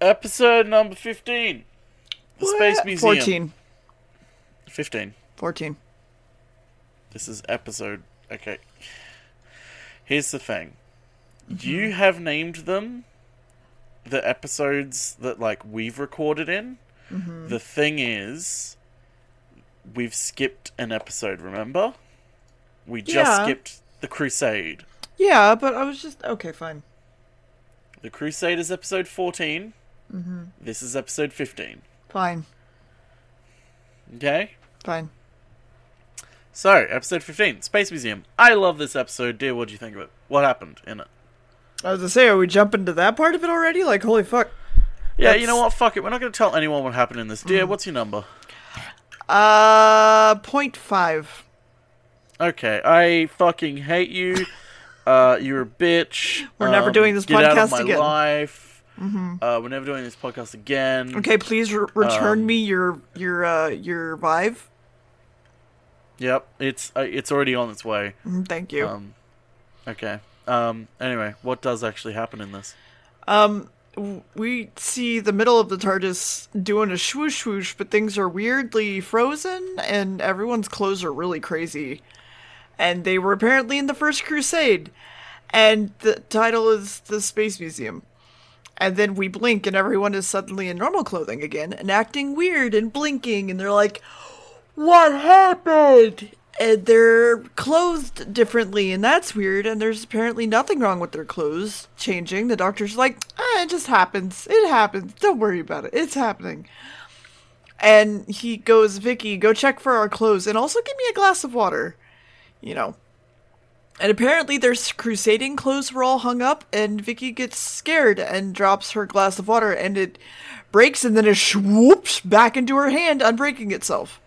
Episode number 15. The Space What? Museum. 14. 15. 14. This is episode. Okay. Here's the thing. Mm-hmm. You have named them the episodes that, like, we've recorded in. Mm-hmm. The thing is, we've skipped an episode, remember? We just Yeah. skipped The Crusade. Yeah, but I was just. Okay, fine. The Crusade is episode 14. Mm-hmm. This is episode 15. Fine. Okay? Fine. So, episode 15, Space Museum. I love this episode, dear. What do you think of it? What happened in it? I was to say, are we jumping to that part of it already? Like, holy fuck. Yeah, That's- you know what? Fuck it. We're not going to tell anyone what happened in this. Dear, what's your number? Uh, point five. Okay, I fucking hate you. Uh, you're a bitch. We're never Um, doing this get out of podcast my again. Life. Uh, we're never doing this podcast again. Okay, please re- return Um, me your your uh your Vive. Yep, it's uh, it's already on its way. Mm, Thank you. Um, okay. Um. Anyway, what does actually happen in this? Um, we see the middle of the TARDIS doing a swoosh swoosh, but things are weirdly frozen, and everyone's clothes are really crazy. And they were apparently in the First Crusade, and the title is the Space Museum. And then we blink, and everyone is suddenly in normal clothing again, and acting weird and blinking, and they're like, "What happened?" And they're clothed differently, and that's weird. And there's apparently nothing wrong with their clothes changing. The doctor's like, ah, "It just happens. It happens. Don't worry about it. It's happening." And he goes, "Vicky, go check for our clothes, and also give me a glass of water." You know, and apparently their crusading clothes were all hung up, and Vicky gets scared and drops her glass of water, and it breaks, and then it swoops back into her hand, unbreaking itself.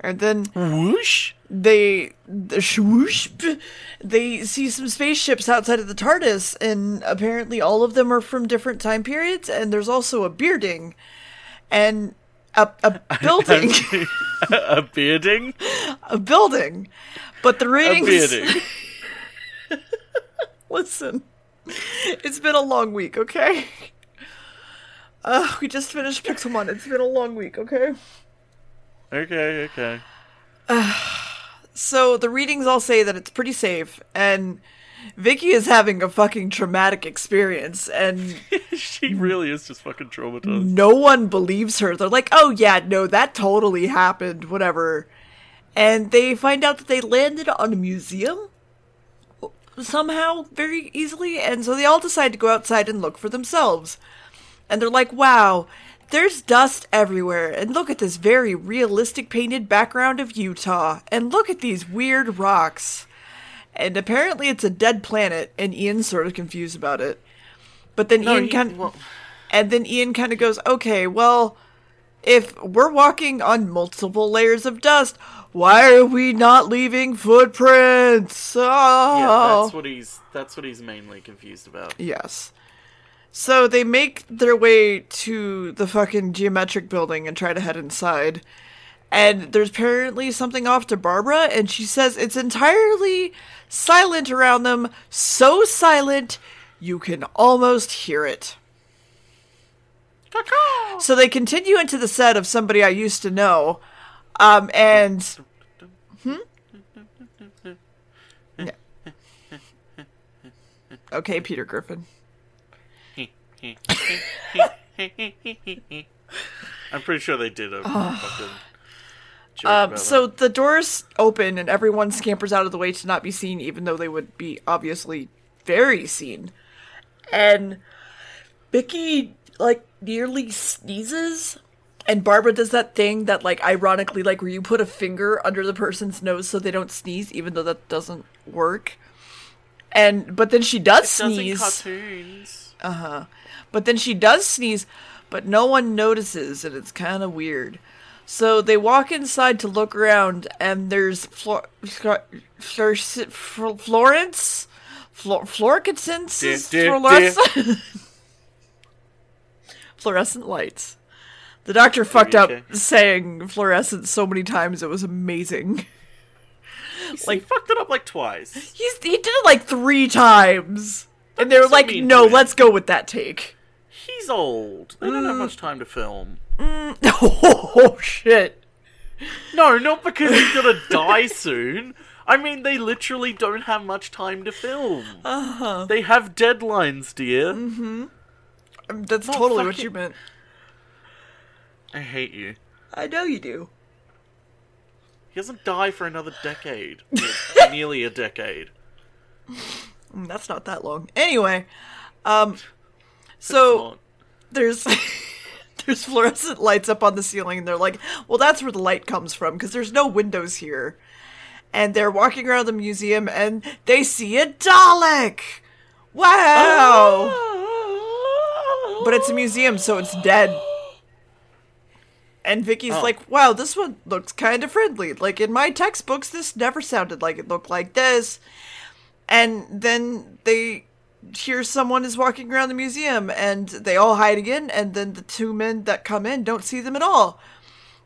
And then Whoosh. they the swoosh, they see some spaceships outside of the TARDIS, and apparently all of them are from different time periods, and there's also a bearding, and a, a building, a bearding. a building, but the ratings. Listen, it's been a long week, okay? Uh, we just finished Pixelmon. It's been a long week, okay? okay. Okay. So the readings all say that it's pretty safe, and Vicky is having a fucking traumatic experience, and she really is just fucking traumatized. no one believes her. They're like, oh yeah, no, that totally happened, whatever. And they find out that they landed on a museum somehow very easily, and so they all decide to go outside and look for themselves. And they're like, wow, there's dust everywhere, and look at this very realistic painted background of Utah, and look at these weird rocks. And apparently it's a dead planet, and Ian's sort of confused about it. But then No, Ian he- kind well- and then Ian kind of goes, okay, well, if we're walking on multiple layers of dust, why are we not leaving footprints? Oh. Yeah, that's oh. what he's. That's what he's mainly confused about. Yes. So they make their way to the fucking geometric building and try to head inside. And there's apparently something off to Barbara, and she says it's entirely silent around them, so silent you can almost hear it. So they continue into the set of somebody I used to know, um, and hmm? Yeah. Okay, Peter Griffin. I'm pretty sure they did a fucking Um, so that. the doors open and everyone scampers out of the way to not be seen, even though they would be obviously very seen. And Vicky like nearly sneezes, and Barbara does that thing that like ironically like where you put a finger under the person's nose so they don't sneeze, even though that doesn't work. And but then she does Does in sneeze. cartoons. Uh huh. But then she does sneeze, but no one notices, and it's kind of weird. So they walk inside to look around, and there's Flor- Flor- Flor- Flor- Florence, Flor- Florkitson's Dear, dear, fluorescent lights. The doctor fucked up okay. saying fluorescent so many times; it was amazing. Like fucked it up like twice. He's he did it like three times, and they were so like, "No, let's go with that take." He's old. They don't have much time to film. oh shit. No, not because he's gonna die soon. I mean, they literally don't have much time to film. Uh-huh. They have deadlines, dear. Um, That's No, totally what fucking- you meant. I hate you. I know you do. He doesn't die for another decade. Or nearly a decade. Mm, That's not that long. Anyway, um, so on. there's there's fluorescent lights up on the ceiling, and they're like, well, that's where the light comes from because there's no windows here. And they're walking around the museum, and they see a Dalek. Wow! But it's a museum, so it's dead. And Vicky's Oh. like, wow, this one looks kind of friendly. Like in my textbooks, this never sounded like it looked like this. And then they hear someone is walking around the museum and they all hide again. And then the two men that come in don't see them at all.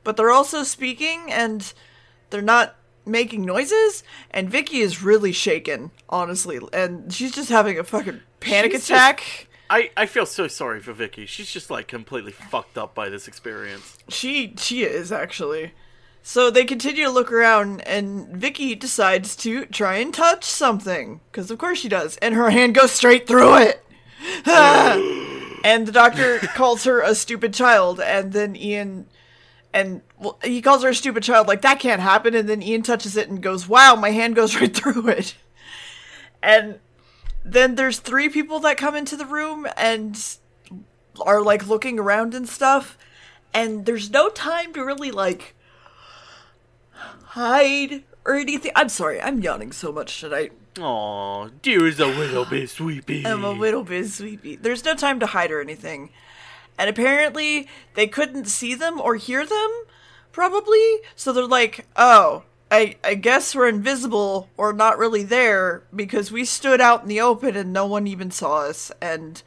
But they're also speaking and they're not making noises. And Vicky is really shaken, honestly. And she's just having a fucking panic She's attack. I, I feel so sorry for Vicky. She's just like completely fucked up by this experience. She she is actually. So they continue to look around, and Vicky decides to try and touch something, because of course she does, and her hand goes straight through it. and the doctor calls her a stupid child, and then Ian, and well, he calls her a stupid child, like that can't happen, and then Ian touches it and goes, "Wow, my hand goes right through it." And then there's three people that come into the room and are like looking around and stuff and there's no time to really like hide or anything. I'm sorry i'm yawning so much tonight. Aw, dear is a little bit sleepy. i'm a little bit sleepy there's no time to hide or anything. And apparently they couldn't see them or hear them probably. So they're like oh I, I guess we're invisible or not really there because we stood out in the open and no one even saw us and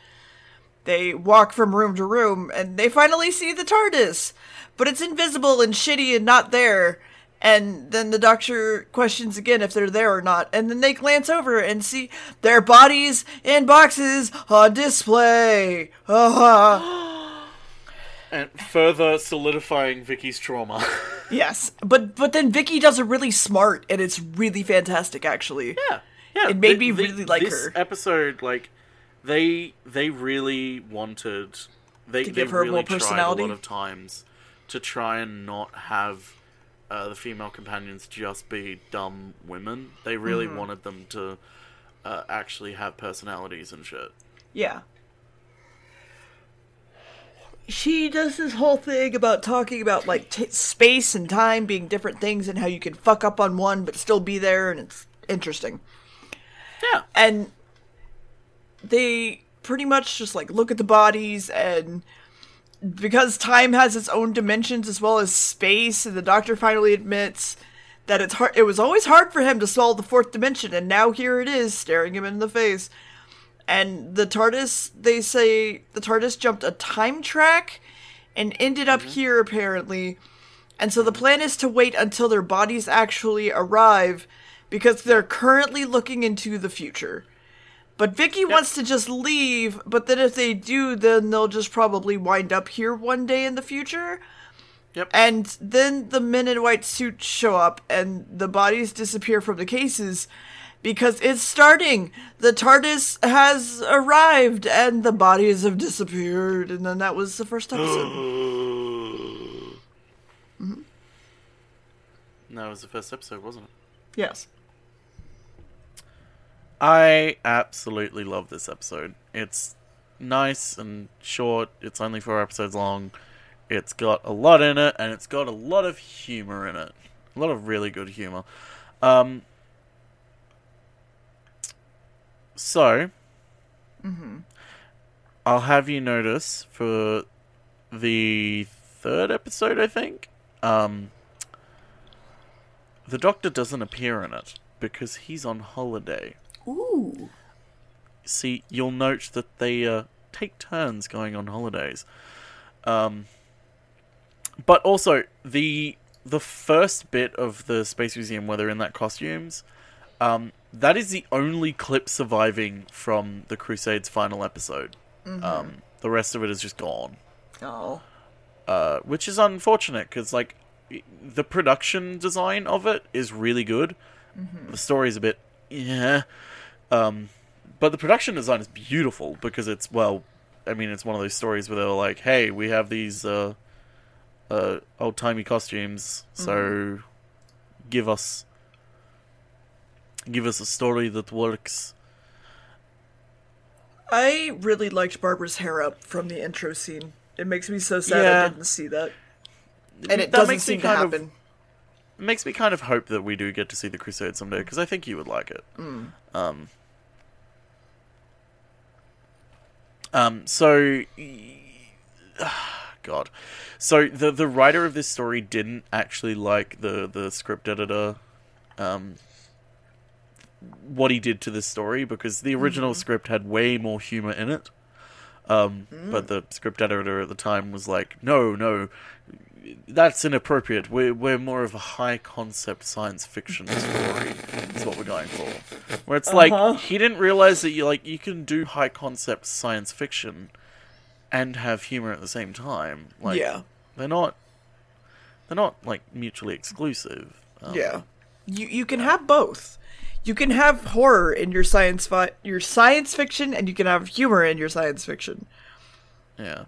they walk from room to room and they finally see the TARDIS, but it's invisible and shitty and not there. And then the doctor questions again if they're there or not, and then they glance over and see their bodies in boxes on display. Ah. And further solidifying Vicky's trauma. yes, but but then Vicky does it really smart, and it's really fantastic, actually. yeah, yeah. It made the- me the- really like this her. episode, like they they really wanted they To they give her really more tried personality? a lot of times to try and not have uh, the female companions just be dumb women. They really Mm-hmm. wanted them to uh, actually have personalities and shit. Yeah. She does this whole thing about talking about like t- space and time being different things and how you can fuck up on one but still be there and it's interesting. Yeah, And they pretty much just like look at the bodies and because time has its own dimensions as well as space and the doctor finally admits that it's hard it was always hard for him to solve the fourth dimension and now here it is staring him in the face and the TARDIS they say the TARDIS jumped a time track and ended up mm-hmm. here apparently. And so the plan is to wait until their bodies actually arrive because they're currently looking into the future. But Vicky wants to just leave, but then if they do, then they'll just probably wind up here one day in the future. Yep. And then the men in white suits show up and the bodies disappear from the cases because it's starting. The TARDIS has arrived and the bodies have disappeared. And then that was the first episode. Mm-hmm. That was the first episode, wasn't it? yes. I absolutely love this episode. It's nice and short. It's only four episodes long. It's got a lot in it, and it's got a lot of humor in it. A lot of really good humor. Um, so, I'll have you notice for the third episode, I think. Um, the Doctor doesn't appear in it because he's on holiday Ooh. see, you'll note that they uh, take turns going on holidays. Um, but also the the first bit of the space museum where they're in that costumes, um, that is the only clip surviving from the Crusades final episode. Um, The rest of it is just gone, Oh. uh, which is unfortunate because like the production design of it is really good. The story is a bit yeah, um, but the production design is beautiful because it's well, I mean, it's one of those stories where they're like, hey, we have these uh, uh, old timey costumes, so give us give us a story that works. I really liked Barbara's hair up from the intro scene. It makes me so sad Yeah. I didn't see that. And it That doesn't makes me seem to kind of- happen. It makes me kind of hope that we do get to see the Crusade someday because I think you would like it. Um, um, so, God, so the the writer of this story didn't actually like the the script editor, um, what he did to this story because the original script had way more humor in it. Um, but the script editor at the time was like, no, no, that's inappropriate. We're we're more of a high concept science fiction story. is what we're going for. Where it's Uh-huh. like he didn't realize that you like you can do high concept science fiction and have humor at the same time. Like yeah. they're not they're not like mutually exclusive. Um, Yeah. You you can have both. You can have horror in your science fi- your science fiction and you can have humor in your science fiction. Yeah.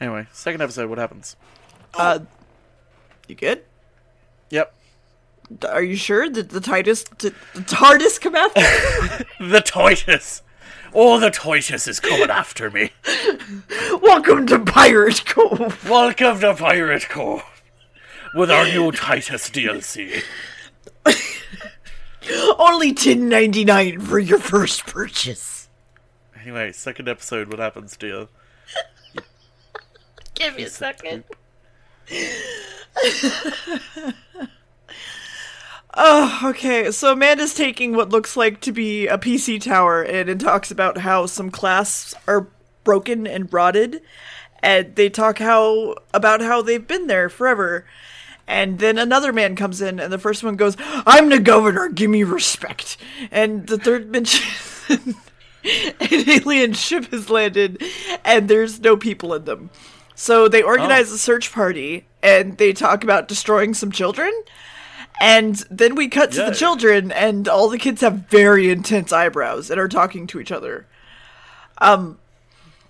Anyway, second episode. What happens? Uh you good? Yep. Are you sure? Did the Titus did the TARDIS come after? The Titus. Oh, the Titus is coming after me. Welcome to Pirate Cove. Welcome to Pirate Cove with our new Titus DLC. Only ten ninety nine for your first purchase. Anyway, second episode. What happens, dear? Give me a second. Oh, okay. So Amanda's taking what looks like to be a PC tower and it talks about how some clasps are broken and rotted. And they talk how about how they've been there forever. And then another man comes in and the first one goes, I'm the governor, give me respect. And the third mentions an alien ship has landed and there's no people in them. So they oh. organize a search party and they talk about destroying some children. And then we cut to Yay. the children, and all the kids have very intense eyebrows and are talking to each other. Um,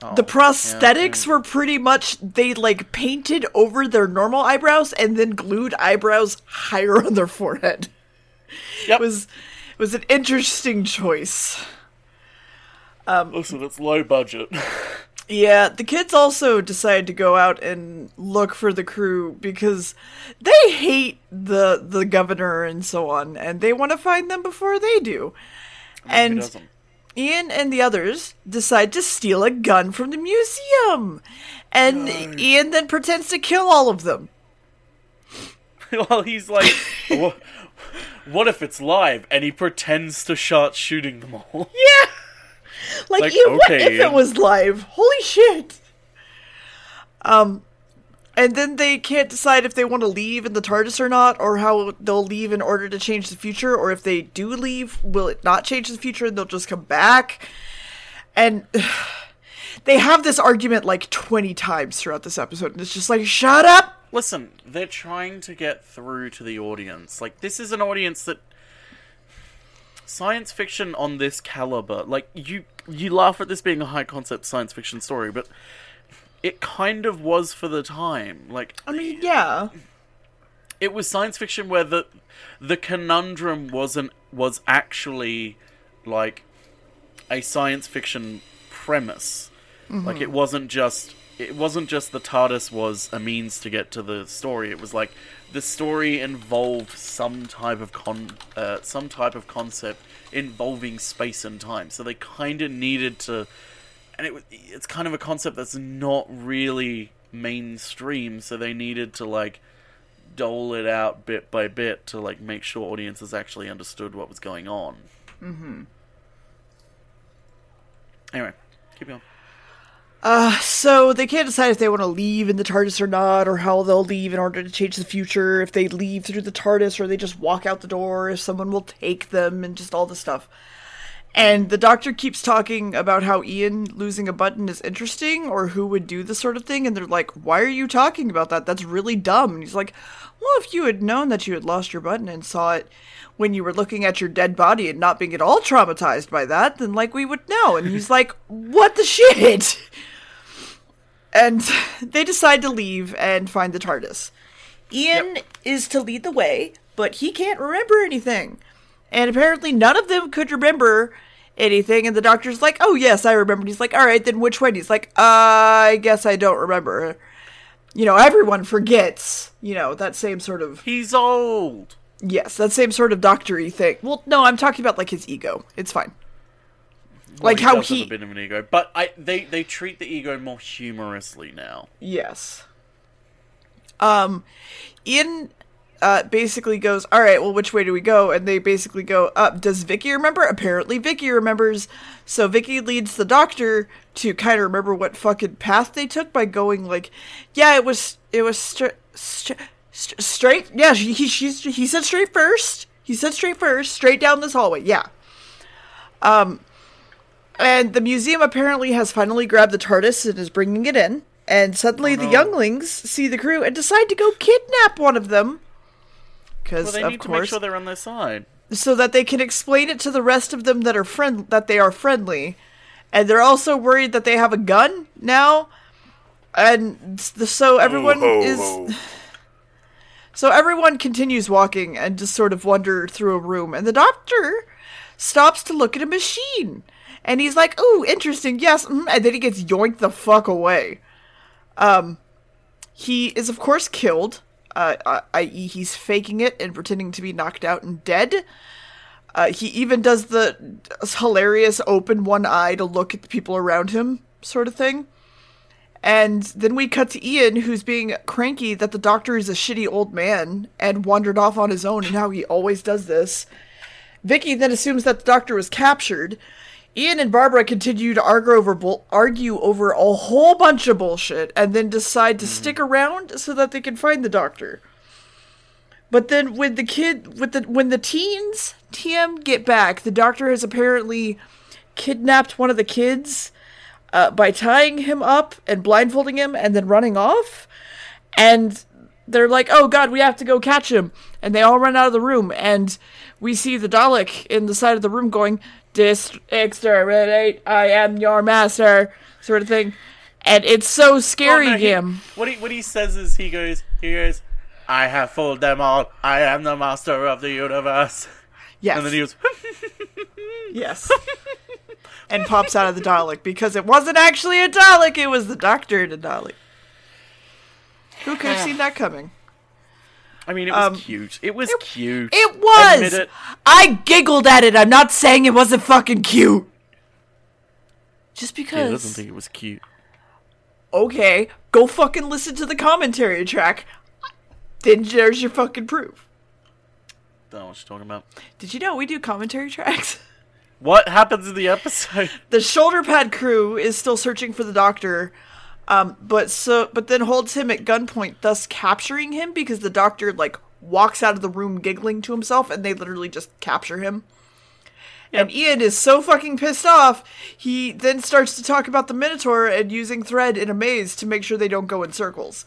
Oh, The prosthetics were pretty much they like painted over their normal eyebrows and then glued eyebrows higher on their forehead. Yep. It was it was an interesting choice. Um, Listen, it's low budget. Yeah, the kids also decide to go out and look for the crew because they hate the the governor and so on, and they want to find them before they do. And? Ian and the others decide to steal a gun from the museum, and Ian then pretends to kill all of them. well, he's like, what, what if it's live? And he pretends to start shooting them all. Yeah, like, Like, Ian, what okay, if it was live? Holy shit! Um, and then they can't decide if they want to leave in the TARDIS or not, or how they'll leave in order to change the future, or if they do leave, will it not change the future and they'll just come back? And they have this argument like 20 times throughout this episode, and it's just like, shut up! Listen, they're trying to get through to the audience. Like, this is an audience that. Science fiction on this caliber, like you, you laugh at this being a high concept science fiction story, but it kind of was for the time. Like, I mean, yeah. it was science fiction where the the conundrum wasn't was actually like a science fiction premise. Like it wasn't just it wasn't just the TARDIS was a means to get to the story. It was like the story involved some type of con uh, some type of concept involving space and time. So they kind of needed to and it it's kind of a concept that's not really mainstream so they needed to like dole it out bit by bit to like make sure audiences actually understood what was going on. Mm-hmm. Anyway keep going. Uh, So they can't decide if they want to leave in the TARDIS or not, or how they'll leave in order to change the future, if they leave through the TARDIS or they just walk out the door, if someone will take them, and just all this stuff. And the doctor keeps talking about how Ian losing a button is interesting or who would do this sort of thing. And they're like, Why are you talking about that? That's really dumb. And he's like, Well, if you had known that you had lost your button and saw it when you were looking at your dead body and not being at all traumatized by that, then like we would know. And he's like, What the shit? And they decide to leave and find the TARDIS. Ian is to lead the way, but he can't remember anything. And apparently none of them could remember anything. And the doctor's like, oh, yes, I remember. And he's like, all right, then which one? He's like, uh, I guess I don't remember. You know, everyone forgets, you know, that same sort of, He's old. yes, that same sort of doctory thing. Well, no, I'm talking about like his ego. It's fine. Like Well, how does have he- a bit of an ego, but I they they treat the ego more humorously now. Yes. Um, Ian uh, basically goes, "All right, well, which way do we go?" And they basically go up. Does Vicky remember? Apparently, Vicky remembers. So Vicky leads the doctor to kind of remember what fucking path they took by going like, "Yeah, it was it was stra- stra- straight. Yeah, he he she's, he said straight first. He said straight first, straight down this hallway. Yeah." Um, and the museum apparently has finally grabbed the TARDIS and is bringing it in. And suddenly Oh, the younglings see the crew and decide to go kidnap one of them. Because Well, they of need to make course, sure they're on their side. so that they can explain it to the rest of them that are friend that they are friendly, and they're also worried that they have a gun now, and so everyone is. So everyone continues walking and just sort of wander through a room, and the doctor stops to look at a machine, and he's like, "Ooh, interesting, yes," mm," and then he gets yoinked the fuck away. Um, he is of course killed, uh, uh, i.e., he's faking it and pretending to be knocked out and dead. Uh, he even does the hilarious open one eye to look at the people around him sort of thing. And then we cut to Ian, who's being cranky that the doctor is a shitty old man and wandered off on his own and how he always does this. Vicky then assumes that the doctor was captured. Ian and Barbara continue to argue over, bull- argue over a whole bunch of bullshit and then decide to stick around so that they can find the doctor. But then when the kid with the when the teens TM get back, the doctor has apparently kidnapped one of the kids uh, by tying him up and blindfolding him and then running off. And they're like, "Oh God, we have to go catch him!" And they all run out of the room, and we see the Dalek in the side of the room going, "Dis exterminate! I am your master," sort of thing. And it's so scary, Oh, no, he- Gim. what he what he says is he goes he goes, I have fooled them all. I am the master of the universe. Yes. And then he goes, Yes. and pops out of the Dalek because it wasn't actually a Dalek, it was the Doctor in a Dalek. Who could have seen that coming? I mean, it was Um, cute. It was cute. It was! Admit it. I giggled at it. I'm not saying it wasn't fucking cute. Just because He because. doesn't think it was cute. okay, go fucking listen to the commentary track. Then there's your fucking proof. Don't know what you're talking about. Did you know we do commentary tracks? What happens in the episode? the shoulder pad crew is still searching for the doctor um, but so but then holds him at gunpoint thus capturing him because the doctor like walks out of the room giggling to himself and they literally just capture him. And ian is so fucking pissed off he then starts to talk about the minotaur and using thread in a maze to make sure they don't go in circles.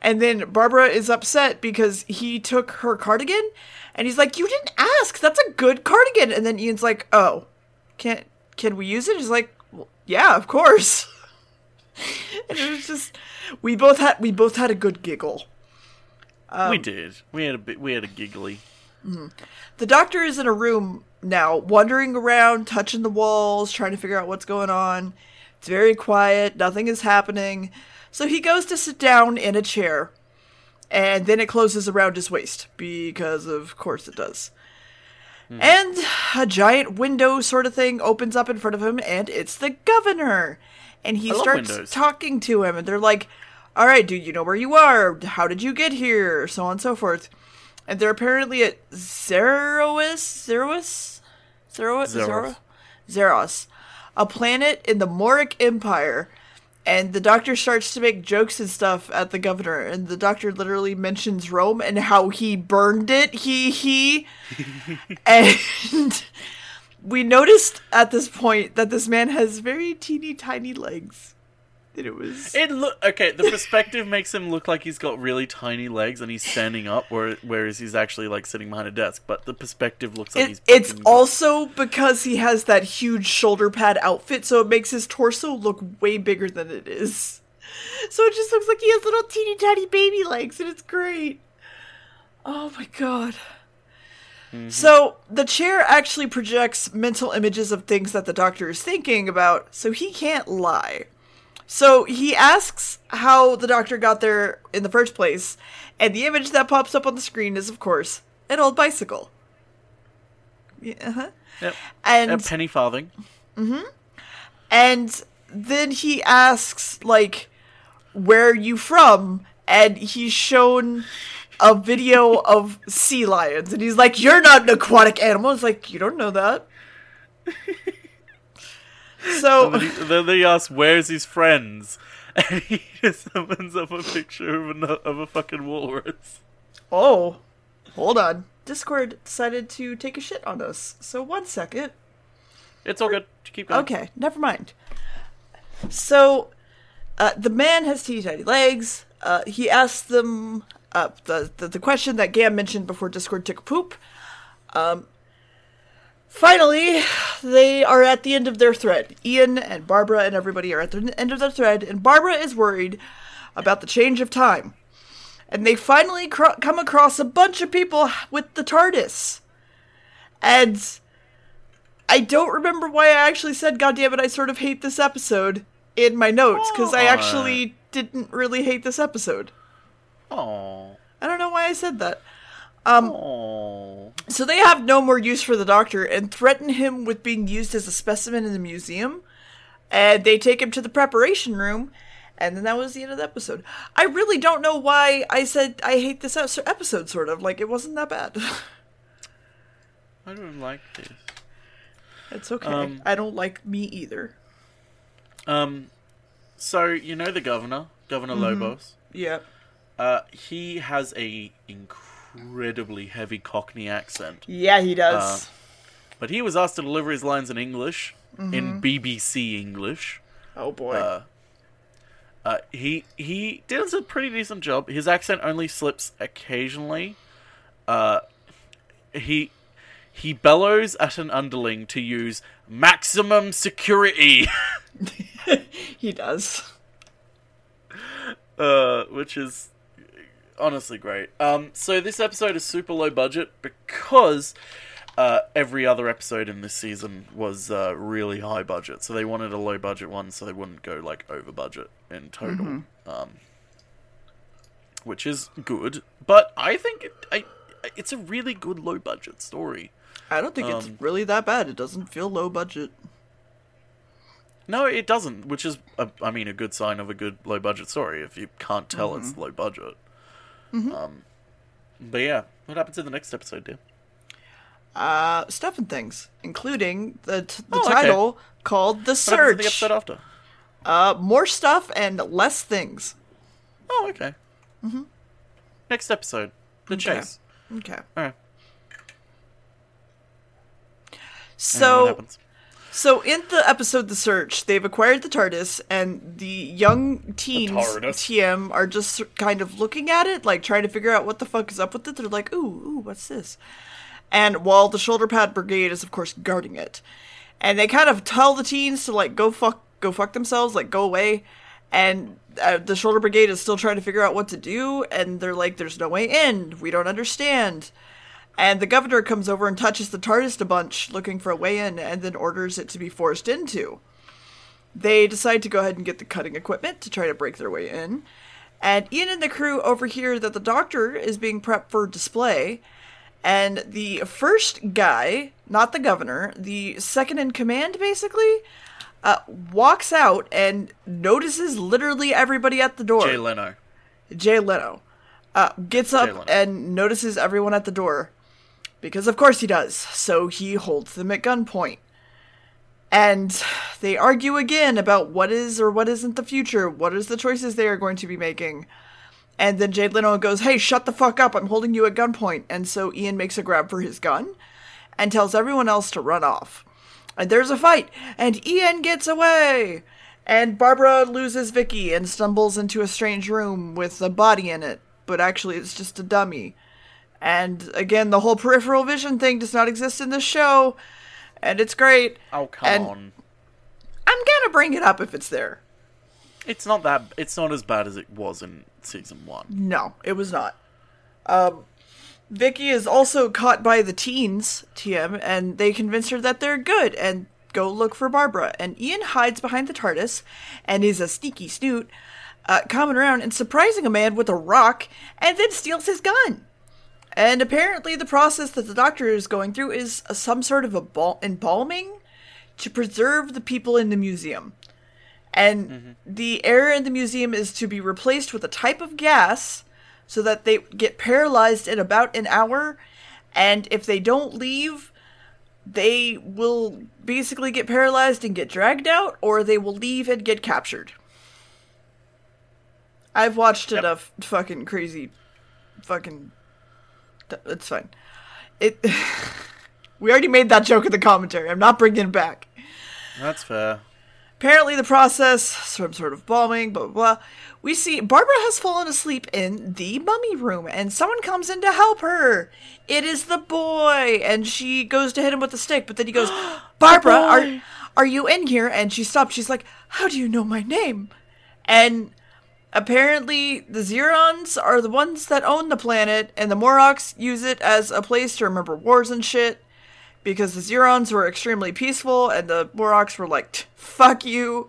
And then barbara is upset because he took her cardigan and he's like you didn't ask. That's a good cardigan. And then ian's like oh can can we use it? He's like, well, yeah, of course. and it was just we both had we both had a good giggle. Um, we did. We had a bit. We had a giggly. The doctor is in a room now, wandering around, touching the walls, trying to figure out what's going on. It's very quiet, nothing is happening. So he goes to sit down in a chair, and then it closes around his waist, because of course it does. And a giant window sort of thing opens up in front of him, and it's the governor. And he starts talking to him, and they're like, All right, dude, you know where you are. How did you get here? So on and so forth. And they're apparently at Zerois? Zerois? Zerois? Xeros. Xeros? Xeros. A planet in the Morok Empire. And the doctor starts to make jokes and stuff at the governor. And the doctor literally mentions Rome and how he burned it. He, he. and we noticed at this point that this man has very teeny tiny legs. And it was It look okay. The perspective makes him look like he's got really tiny legs and he's standing up, where, whereas he's actually like sitting behind a desk. But the perspective looks like It, he's. it's also because he has that huge shoulder pad outfit, so it makes his torso look way bigger than it is. So it just looks like he has little teeny tiny baby legs, and it's great. Oh my god. So the chair actually projects mental images of things that the doctor is thinking about, so he can't lie. So he asks how the doctor got there in the first place, and the image that pops up on the screen is, of course, an old bicycle. Yeah, uh-huh. Yep. And A penny farthing. Mm-hmm. And then he asks like where are you from and he's shown a video of sea lions and he's like you're not an aquatic animal it's like you don't know that so Then he, then he asks, "Where's his friends?" And he just opens up a picture of a of a fucking walrus. oh hold on discord decided to take a shit on us so one second It's all good. Keep going. Okay, never mind. So, uh, the man has teeny tiny legs. Uh, he asks them uh, the, the the question that Gamb mentioned before Discord took a poop. Um, finally, they are at the end of their thread. Ian and Barbara and everybody are at the end of their thread, and Barbara is worried about the change of time. And they finally come across a bunch of people with the TARDIS. And I don't remember why I actually said, God damn it, I sort of hate this episode in my notes, because I actually didn't really hate this episode. Oh. I don't know why I said that. Oh. So they have no more use for the doctor and threaten him with being used as a specimen in the museum. And they take him to the preparation room. And then that was the end of the episode. I really don't know why I said I hate this episode, sort of. Like, it wasn't that bad. I don't like this. it's okay. Um, I don't like me either. Um, so you know the governor, Governor Lobos. Yeah. Uh, he has a incredibly heavy Cockney accent, Yeah, he does. but he was asked to deliver his lines in English, in BBC English. oh, boy. Uh, uh, he he does a pretty decent job. His accent only slips occasionally. Uh, he he bellows at an underling to use maximum security. he does. uh, which is honestly great. Um, so this episode is super low budget because uh, every other episode in this season was uh, really high budget. So they wanted a low budget one, so they wouldn't go like over budget in total. Um, which is good, but I think it, I, it's a really good low budget story. I don't think Um, it's really that bad. It doesn't feel low budget. No, it doesn't, which is, a, I mean, a good sign of a good low budget story if you can't tell it's low budget. Um, but yeah, what happens in the next episode, dear? Uh, stuff and things, including the t- the Oh, okay. title called "The in the Search." episode after? Uh, more stuff and less things. Oh, okay. Mm-hmm. Next episode, the Okay. chase. Okay. All right. So? So in the episode "The Search," they've acquired the TARDIS, and the young teens TARDIS. TM are just kind of looking at it, like trying to figure out what the fuck is up with it. They're like, "Ooh, ooh, what's this?" And while the Shoulder Pad Brigade is, of course, guarding it, and they kind of tell the teens to like go fuck, go fuck themselves, like go away. And uh, the Shoulder Brigade is still trying to figure out what to do, and they're like, "There's no way in. We don't understand." And the governor comes over and touches the TARDIS a bunch, looking for a way in, and then orders it to be forced into. They decide to go ahead and get the cutting equipment to try to break their way in. And Ian and the crew overhear that the doctor is being prepped for display. And the first guy, not the governor, the second in command, basically, uh, walks out and notices literally everybody at the door. Jay Leno. Jay Leno uh, gets up Jay Leno. and notices everyone at the door. Because of course he does. So he holds them at gunpoint. And they argue again about what is or what isn't the future, what is the choices they are going to be making. And then Jay Leno goes, Hey, shut the fuck up, I'm holding you at gunpoint. And so Ian makes a grab for his gun and tells everyone else to run off. And there's a fight, and Ian gets away. And Barbara loses Vicky and stumbles into a strange room with a body in it, but actually it's just a dummy. And again, the whole peripheral vision thing does not exist in this show, and it's great. Oh come And- on! I'm gonna bring it up if it's there. It's not that. It's not as bad as it was in season one. No, it was not. Um, Vicky is also caught by the teens, TM, and they convince her that they're good and go look for Barbara. And Ian hides behind the TARDIS and is a sneaky snoot, uh, coming around and surprising a man with a rock and then steals his gun. And apparently, the process that the doctor is going through is uh, some sort of a bal- embalming to preserve the people in the museum. And the air in the museum is to be replaced with a type of gas so that they get paralyzed in about an hour. And if they don't leave, they will basically get paralyzed and get dragged out, or they will leave and get captured. I've watched enough fucking crazy, fucking. It's fine. It. we already made that joke in the commentary. I'm not bringing it back. That's fair. Apparently, the process, some sort of bombing, blah, blah, blah. We see Barbara has fallen asleep in the mummy room, and someone comes in to help her. It is the boy, and she goes to hit him with a stick, but then he goes, Barbara, are, are you in here? And she stops. She's like, How do you know my name? And apparently, the Xerons are the ones that own the planet, and the Moroks use it as a place to remember wars and shit because the Xerons were extremely peaceful and the Moroks were like, fuck you.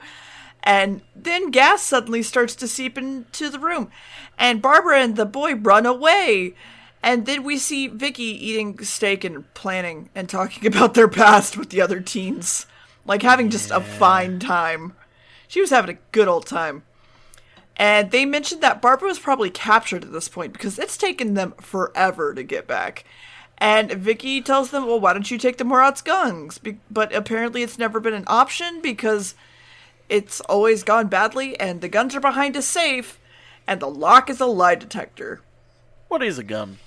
And then gas suddenly starts to seep into the room. And Barbara and the boy run away. And then we see Vicky eating steak and planning and talking about their past with the other teens. Like having just a fine time. She was having a good old time. And they mentioned that Barbara was probably captured at this point because it's taken them forever to get back. And Vicky tells them, "Well, why don't you take the Morat's guns?" Be- but apparently, it's never been an option because it's always gone badly, and the guns are behind a safe, and the lock is a lie detector. What is a gun?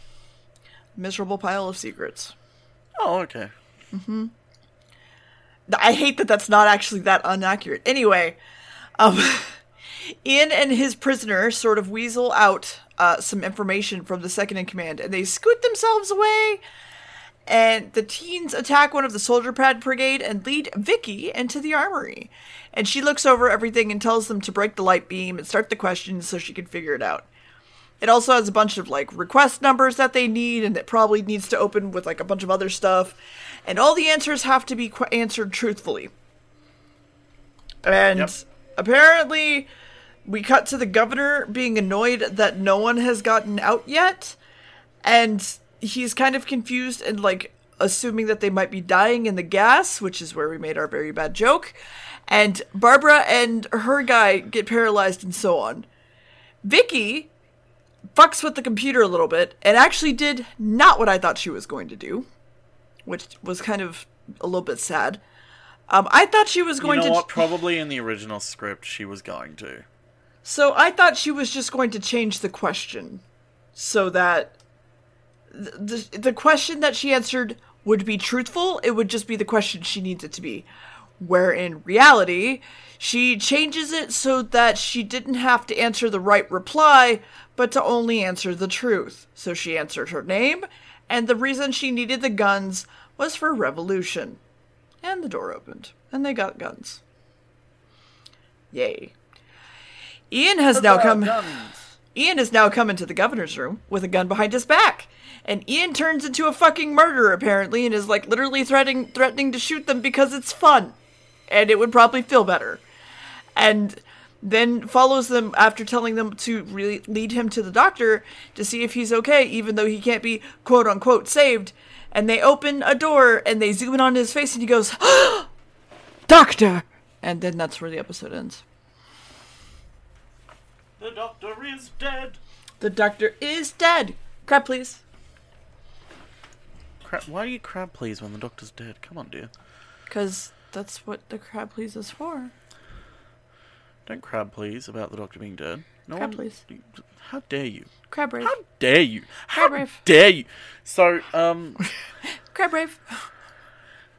Miserable pile of secrets. Oh, okay. Mhm i hate that that's not actually that inaccurate. Anyway, um, Ian and his prisoner sort of weasel out uh, some information from the second in command, and they scoot themselves away. And the teens attack one of the soldier pad brigade and lead Vicky into the armory. And she looks over everything and tells them to break the light beam and start the questions so she can figure it out. It also has a bunch of like request numbers that they need, and it probably needs to open with like a bunch of other stuff. And all the answers have to be qu- answered truthfully. And Yep. apparently, we cut to the governor being annoyed that no one has gotten out yet. And he's kind of confused and like assuming that they might be dying in the gas, which is where we made our very bad joke. And Barbara and her guy get paralyzed and so on. Vicky fucks with the computer a little bit and actually did not what I thought she was going to do, which was kind of a little bit sad. Um, I thought she was You going know to. what? Probably in the original script, she was going to. So I thought she was just going to change the question so that the, the the question that she answered would be truthful. It would just be the question she needs it to be. Where in reality, she changes it so that she didn't have to answer the right reply, but to only answer the truth. So she answered her name, and the reason she needed the guns was for revolution. And the door opened, and they got guns. Yay. Ian has now come. Ian has now come into the governor's room with a gun behind his back. And Ian turns into a fucking murderer apparently and is like literally threatening threatening to shoot them because it's fun. And it would probably feel better. And then follows them after telling them to really lead him to the doctor to see if he's okay, even though he can't be quote unquote saved. And they open a door and they zoom in on his face and he goes, Doctor! And then that's where the episode ends. The doctor is dead. The doctor is dead. Crab, please. Crab, why do you crab please when the doctor's dead? Come on, dear. Because that's what the crab please is for. Don't crab please about the doctor being dead. No Crab one- please. How dare you? Crab brave. How dare you? How Crab rave. dare you? So, um, Crab brave.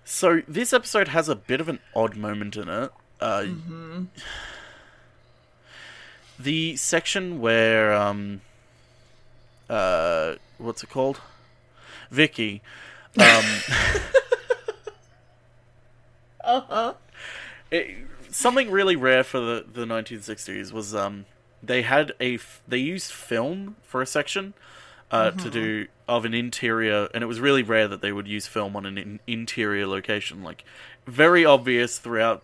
So this episode has a bit of an odd moment in it. Uh, The section where um, uh, what's it called? Vicky. Um, Uh-huh. it, something really rare for the, the 1960s was um, they had a f- they used film for a section uh, to do of an interior, and it was really rare that they would use film on an in- interior location. Like very obvious throughout,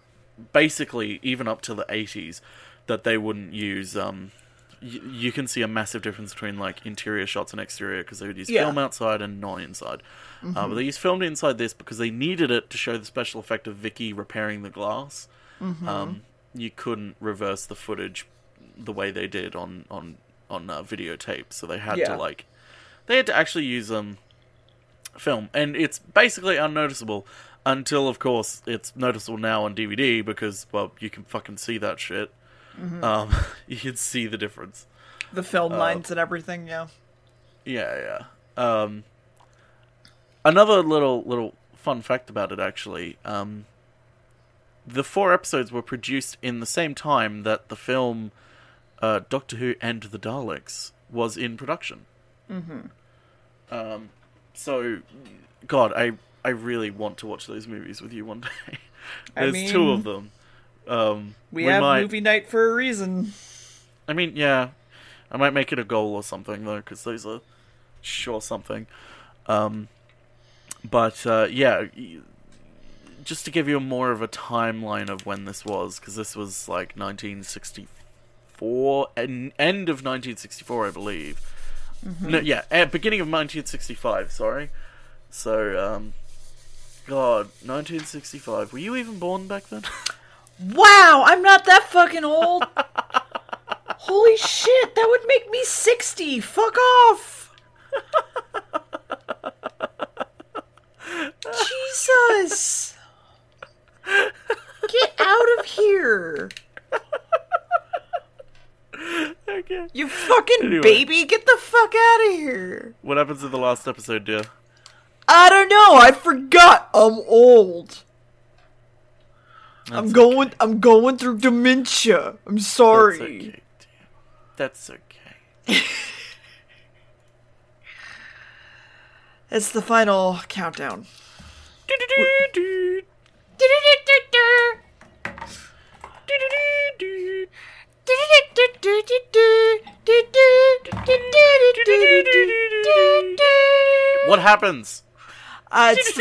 basically even up to the 80s, that they wouldn't use. Um, y- you can see a massive difference between like interior shots and exterior because they would use Yeah. film outside and not inside. Uh, but they used filmed inside this because they needed it to show the special effect of Vicky repairing the glass. Um, you couldn't reverse the footage the way they did on on on uh, videotape, so they had Yeah. to like they had to actually use um film, and it's basically unnoticeable until, of course, it's noticeable now on DVD because well, you can fucking see that shit. Um, you can see the difference. The film lines and everything, yeah. Yeah, yeah. Um, another little little fun fact about it, actually. Um, the four episodes were produced in the same time that the film uh, Doctor Who and the Daleks was in production. Mm-hmm. Um, so, God, I I really want to watch those movies with you one day. I There's two of them. Um, We, have might, movie night for a reason. I mean, yeah, I might make it a goal or something though, because those are sure something. Um, but uh, yeah, just to give you more of a timeline of when this was, because this was like 1964, en- end of 1964, I believe. No, yeah, beginning of 1965. Sorry. So, um, God, 1965. Were you even born back then? Wow, I'm not that fucking old. Holy shit, that would make me 60. Fuck off. Jesus. Get out of here. okay. You fucking Anyway. baby, get the fuck out of here. What happens in the last episode, dear? I don't know, I forgot I'm old. I'm That's going I'm going through dementia. I'm sorry. That's okay. That's okay. It's the final countdown. What happens? Uh, it's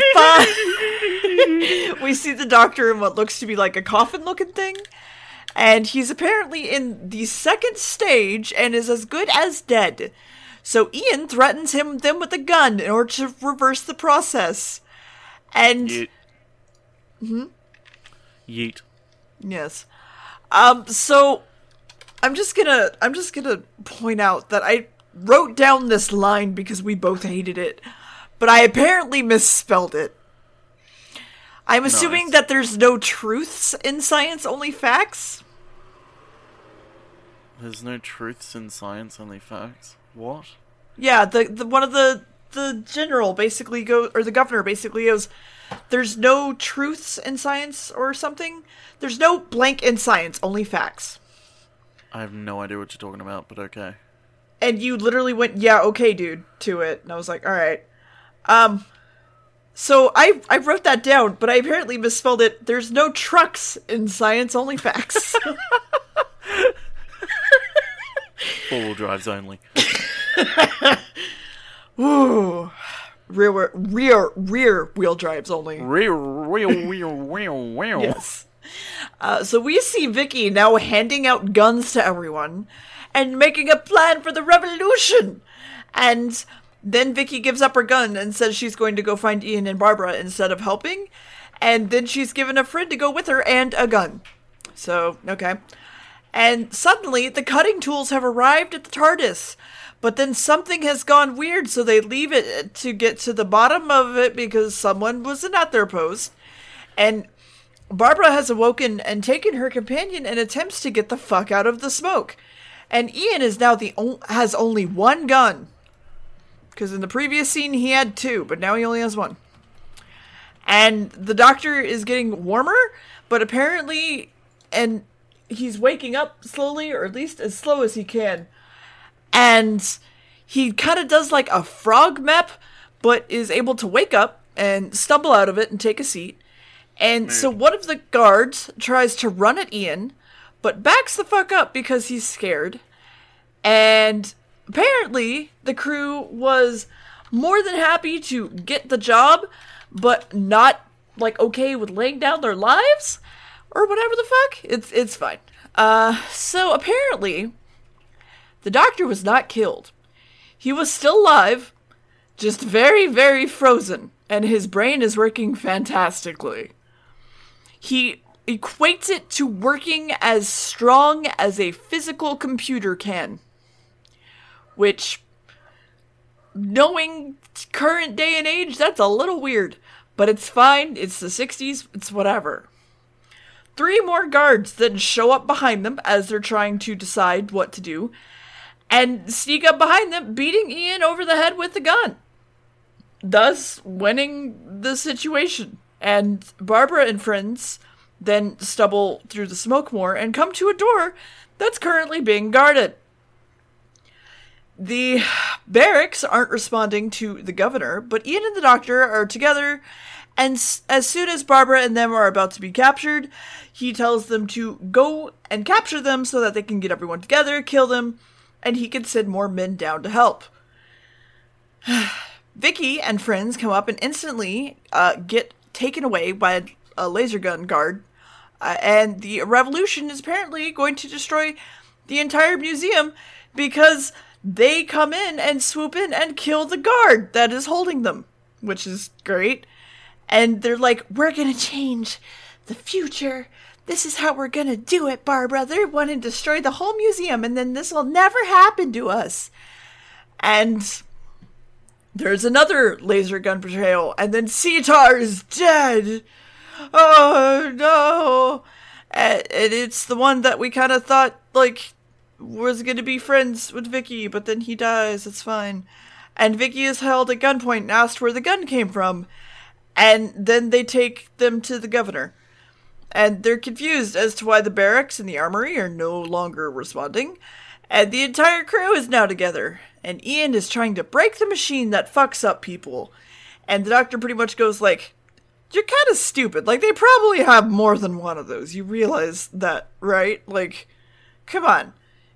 fun. we see the doctor in what looks to be like a coffin looking thing. And he's apparently in the second stage and is as good as dead. So Ian threatens him them with a gun in order to reverse the process. And Yeet. Yeet. Yes. Um, so I'm just gonna I'm just gonna point out that I wrote down this line because we both hated it, but I apparently misspelled it. I'm assuming Nice. that there's no truths in science, only facts. There's no truths in science, only facts. What? Yeah, the, the one of the the general basically go or the governor basically goes there's no truths in science or something. There's no blank in science, only facts. I have no idea what you're talking about, but okay. and you literally went, "Yeah, okay, dude," to it, and I was like, "All right." Um, so I I wrote that down, but I apparently misspelled it. There's no trucks in science, only facts. Four wheel drives only. Ooh, rear rear rear wheel drives only. Real, real, real, real, real. Yes. Uh, so we see Vicky now handing out guns to everyone and making a plan for the revolution. And then Vicky gives up her gun and says she's going to go find Ian and Barbara instead of helping. And then she's given a friend to go with her and a gun. So, okay. And suddenly, the cutting tools have arrived at the TARDIS. But then something has gone weird, so they leave it to get to the bottom of it because someone wasn't at their post. And Barbara has awoken and taken her companion and attempts to get the fuck out of the smoke. And Ian is now the on- has only one gun. Because in the previous scene he had two, but now he only has one. and the doctor is getting warmer, but apparently, and he's waking up slowly, or at least as slow as he can, and he kind of does like a frog map, but is able to wake up and stumble out of it and take a seat. And so hmm. one of the guards tries to run at Ian, but backs the fuck up because he's scared. And apparently, the crew was more than happy to get the job, but not like okay with laying down their lives or whatever the fuck. It's it's fine. Uh, so apparently, the doctor was not killed. He was still alive, just very very frozen, and his brain is working fantastically. He equates it to working as strong as a physical computer can. Which, knowing current day and age, that's a little weird. But it's fine, it's the 60s, it's whatever. Three more guards then show up behind them as they're trying to decide what to do, and sneak up behind them, beating Ian over the head with the gun. Thus, winning the situation. And Barbara and friends then stumble through the smoke more and come to a door that's currently being guarded. The barracks aren't responding to the governor, but Ian and the doctor are together, and as soon as Barbara and them are about to be captured, he tells them to go and capture them so that they can get everyone together, kill them, and he can send more men down to help. Vicky and friends come up and instantly uh, get taken away by a, a laser gun guard, uh, and the revolution is apparently going to destroy the entire museum because they come in and swoop in and kill the guard that is holding them, which is great. And they're like, "We're gonna change the future." This is how we're gonna do it, Barbara. They want to destroy the whole museum, and then this will never happen to us. And there's another laser gun betrayal, and then Sita is dead. Oh no! And it's the one that we kind of thought like was going to be friends with Vicky, but then he dies. It's fine. And Vicky is held at gunpoint and asked where the gun came from, and then they take them to the governor. And they're confused as to why the barracks and the armory are no longer responding. And the entire crew is now together. And Ian is trying to break the machine that fucks up people. And the doctor pretty much goes like, You're kind of stupid. Like, they probably have more than one of those. You realize that, right? Like, come on.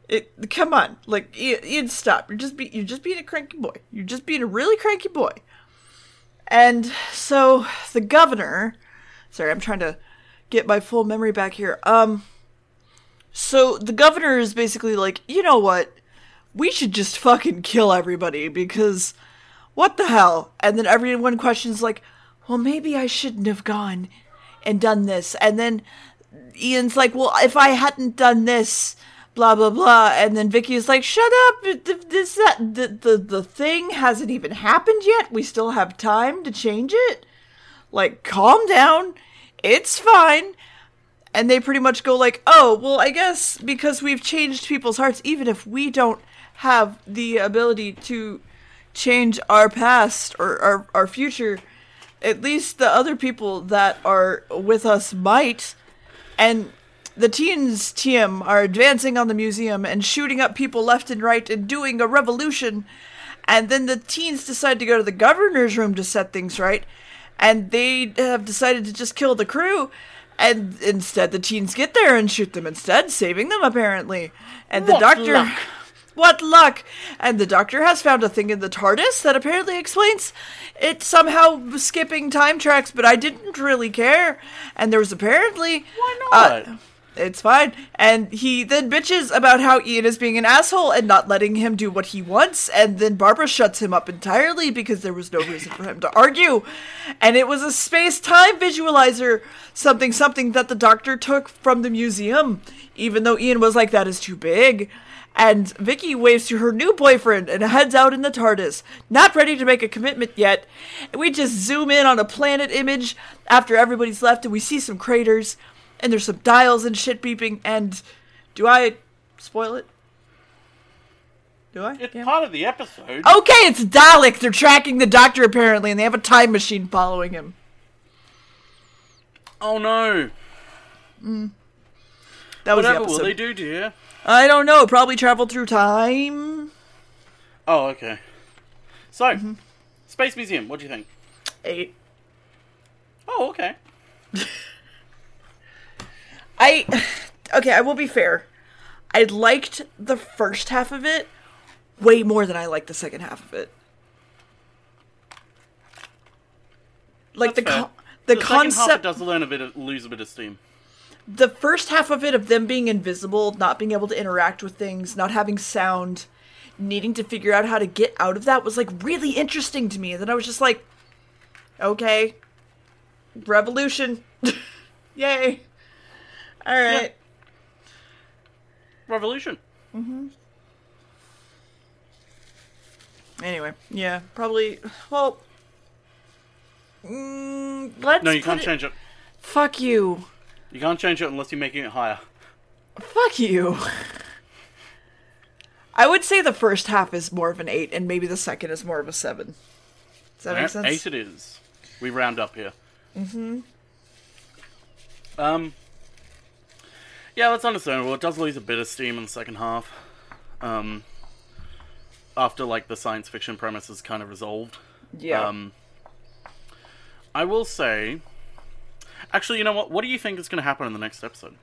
It, come on. Like, Ian, stop. You're just, be, you're just being a cranky boy. You're just being a really cranky boy. And so the governor, sorry, I'm trying to get my full memory back here. Um, so the governor is basically like, you know what? We should just fucking kill everybody because what the hell? And then everyone questions like, well, maybe I shouldn't have gone and done this. And then Ian's like, well, if I hadn't done this, blah blah blah. And then Vicky is like, shut up. This that the the the thing hasn't even happened yet. We still have time to change it. Like, calm down. It's fine. And they pretty much go like, "Oh, well, I guess because we've changed people's hearts even if we don't have the ability to change our past or our, our future, at least the other people that are with us might." And the teens team are advancing on the museum and shooting up people left and right and doing a revolution. And then the teens decide to go to the governor's room to set things right. And they have decided to just kill the crew. And instead, the teens get there and shoot them instead, saving them apparently. And the What doctor. luck. What luck! And the doctor has found a thing in the TARDIS that apparently explains it somehow skipping time tracks, but I didn't really care. And there was apparently. Why uh, not? It's fine. And he then bitches about how Ian is being an asshole and not letting him do what he wants. And then Barbara shuts him up entirely because there was no reason for him to argue. And it was a space time visualizer, something, something that the doctor took from the museum, even though Ian was like, that is too big. And Vicky waves to her new boyfriend and heads out in the TARDIS, not ready to make a commitment yet. We just zoom in on a planet image after everybody's left, and we see some craters, and there's some dials and shit beeping. And do I spoil it? Do I? It's Yeah. part of the episode. Okay, it's Dalek. They're tracking the Doctor apparently, and they have a time machine following him. Oh no! That was Whatever the will episode. they do, dear? I don't know. Probably travel through time. Oh, okay. So, Mm-hmm. Space Museum. What do you think? Eight. Oh, okay. I okay, I will be fair. I liked the first half of it way more than I liked the second half of it. Like That's the fair. con- the, it concept does learn a bit, of, lose a bit of steam. the first half of it of them being invisible, not being able to interact with things, not having sound, needing to figure out how to get out of that was like really interesting to me. And then I was just like, okay, revolution, yay, all right. Revolution. Mhm. Anyway, yeah, probably. Well, mm, let's. No, you can't it- change it. Fuck you. You can't change it unless you're making it higher. Fuck you. I would say the first half is more of an eight, and maybe the second is more of a seven. Does that make sense? Eight it is. We round up here. Mm-hmm. Um. Yeah, that's understandable. It does lose a bit of steam in the second half. Um. After like the science fiction premise is kind of resolved. Yeah. Um. I will say. Actually, you know what? What do you think is going to happen in the next episode?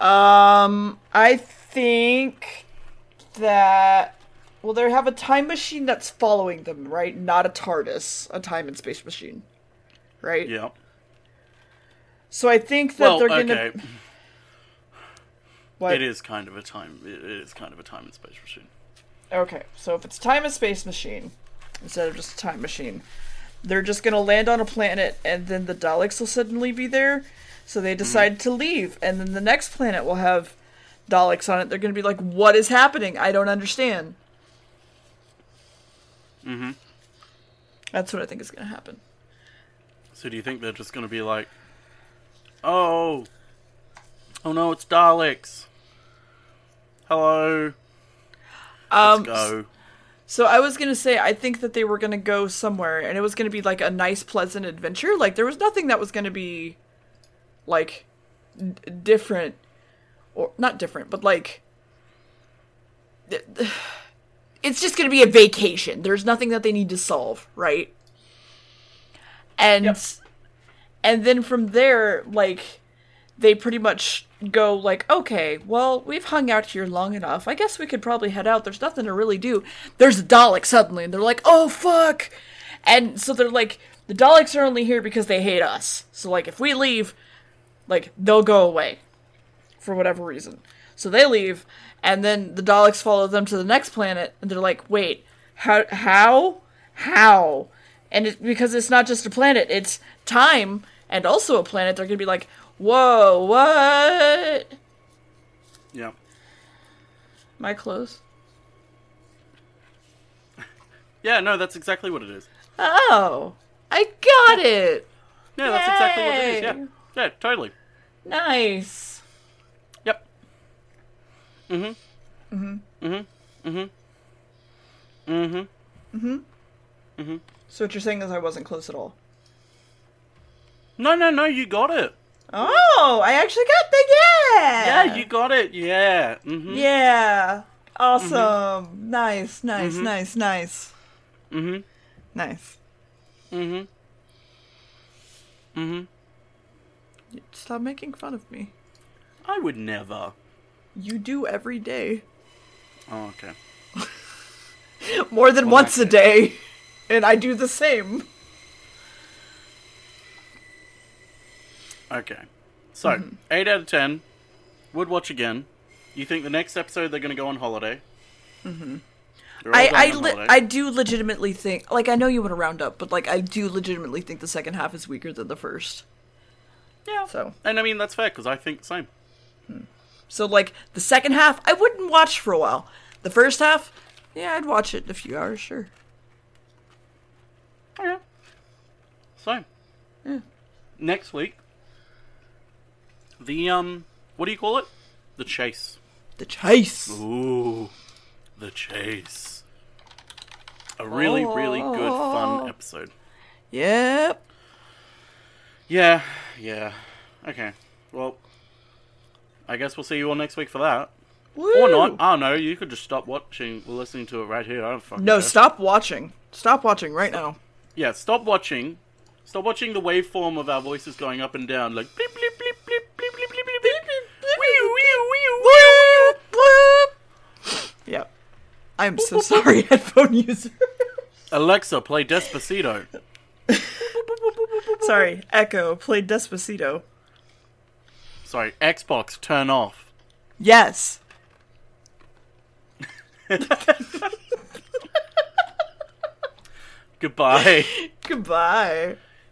Um, I think that well, they have a time machine that's following them, right? Not a TARDIS, a time and space machine, right? Yeah. So I think that Well, they're gonna. okay. What? It is kind of a time. It is kind of a time and space machine. Okay, so if it's time and space machine instead of just a time machine, they're just gonna land on a planet and then the Daleks will suddenly be there. So they decide to leave, and then the next planet will have Daleks on it. They're gonna be like, "What is happening? I don't understand." Mm-hmm. That's what I think is gonna happen. So do you think they're just going to be like, oh, oh no, it's Daleks. Hello, Um, let's go. So I was gonna say I think that they were gonna go somewhere, and it was gonna be like a nice, pleasant adventure. Like there was nothing that was gonna be like d- different, or not different, but like it's just gonna be a vacation. There's nothing that they need to solve, right? And Yep. And then from there, like they pretty much go like, okay, well, we've hung out here long enough. I guess we could probably head out. There's nothing to really do. There's a Dalek suddenly, and they're like, oh fuck, and so they're like, the Daleks are only here because they hate us. So like, if we leave, like they'll go away for whatever reason. So they leave, and then the Daleks follow them to the next planet, and they're like, wait, how, how, how? And it's because it's not just a planet; it's time and also a planet. They're gonna be like, whoa, what? Yeah. I close? Yeah, no, that's exactly what it is. Oh, I got it. Yeah, that's exactly what it is. Yeah, yeah, totally. Nice. Yep. Mm-hmm. Mm-hmm. Mm-hmm. Mm-hmm. Mm-hmm. So what you're saying is I wasn't close at all. No, no, no, you got it. Oh, I actually got the yeah. Yeah, you got it. Yeah. Mm-hmm. Yeah. Awesome. Nice, nice, nice, nice. Mm-hmm. Nice. Mm-hmm. Mm-hmm. Stop making fun of me. I would never. You do every day. Oh, okay. More than Well, once a day. And I do the same. Okay. So, 8 out of 10. Would watch again. You think the next episode they're going to go on holiday? Mm-hmm. I I, li- I do legitimately think like I know you want to round up, but like I do legitimately think the second half is weaker than the first. yeah. So And I mean, that's fair, because I think the same. so like the second half I wouldn't watch for a while. The first half, yeah, I'd watch it in a few hours, sure. Oh, yeah. So, Yeah. next week, the, um, what do you call it? The chase. The chase. Ooh, the chase. A really, really good, fun Oh. episode. Yep. Yeah, yeah. Okay. Well, I guess we'll see you all next week for that. Woo! Or not. I don't know. You could just stop watching, we're listening to it right here. I don't fucking No, stop watching. Stop watching right now. Yeah, stop watching. Stop watching the waveform of our voices going up and down, like bleep bleep bleep bleep bleep bleep bleep bleep bleep. Wee, wee, wee, wee. Yep. I'm so sorry, headphone user. Alexa, play Despacito. sorry, Echo, play Despacito. Sorry, Xbox, turn off. Yes. Goodbye. Goodbye.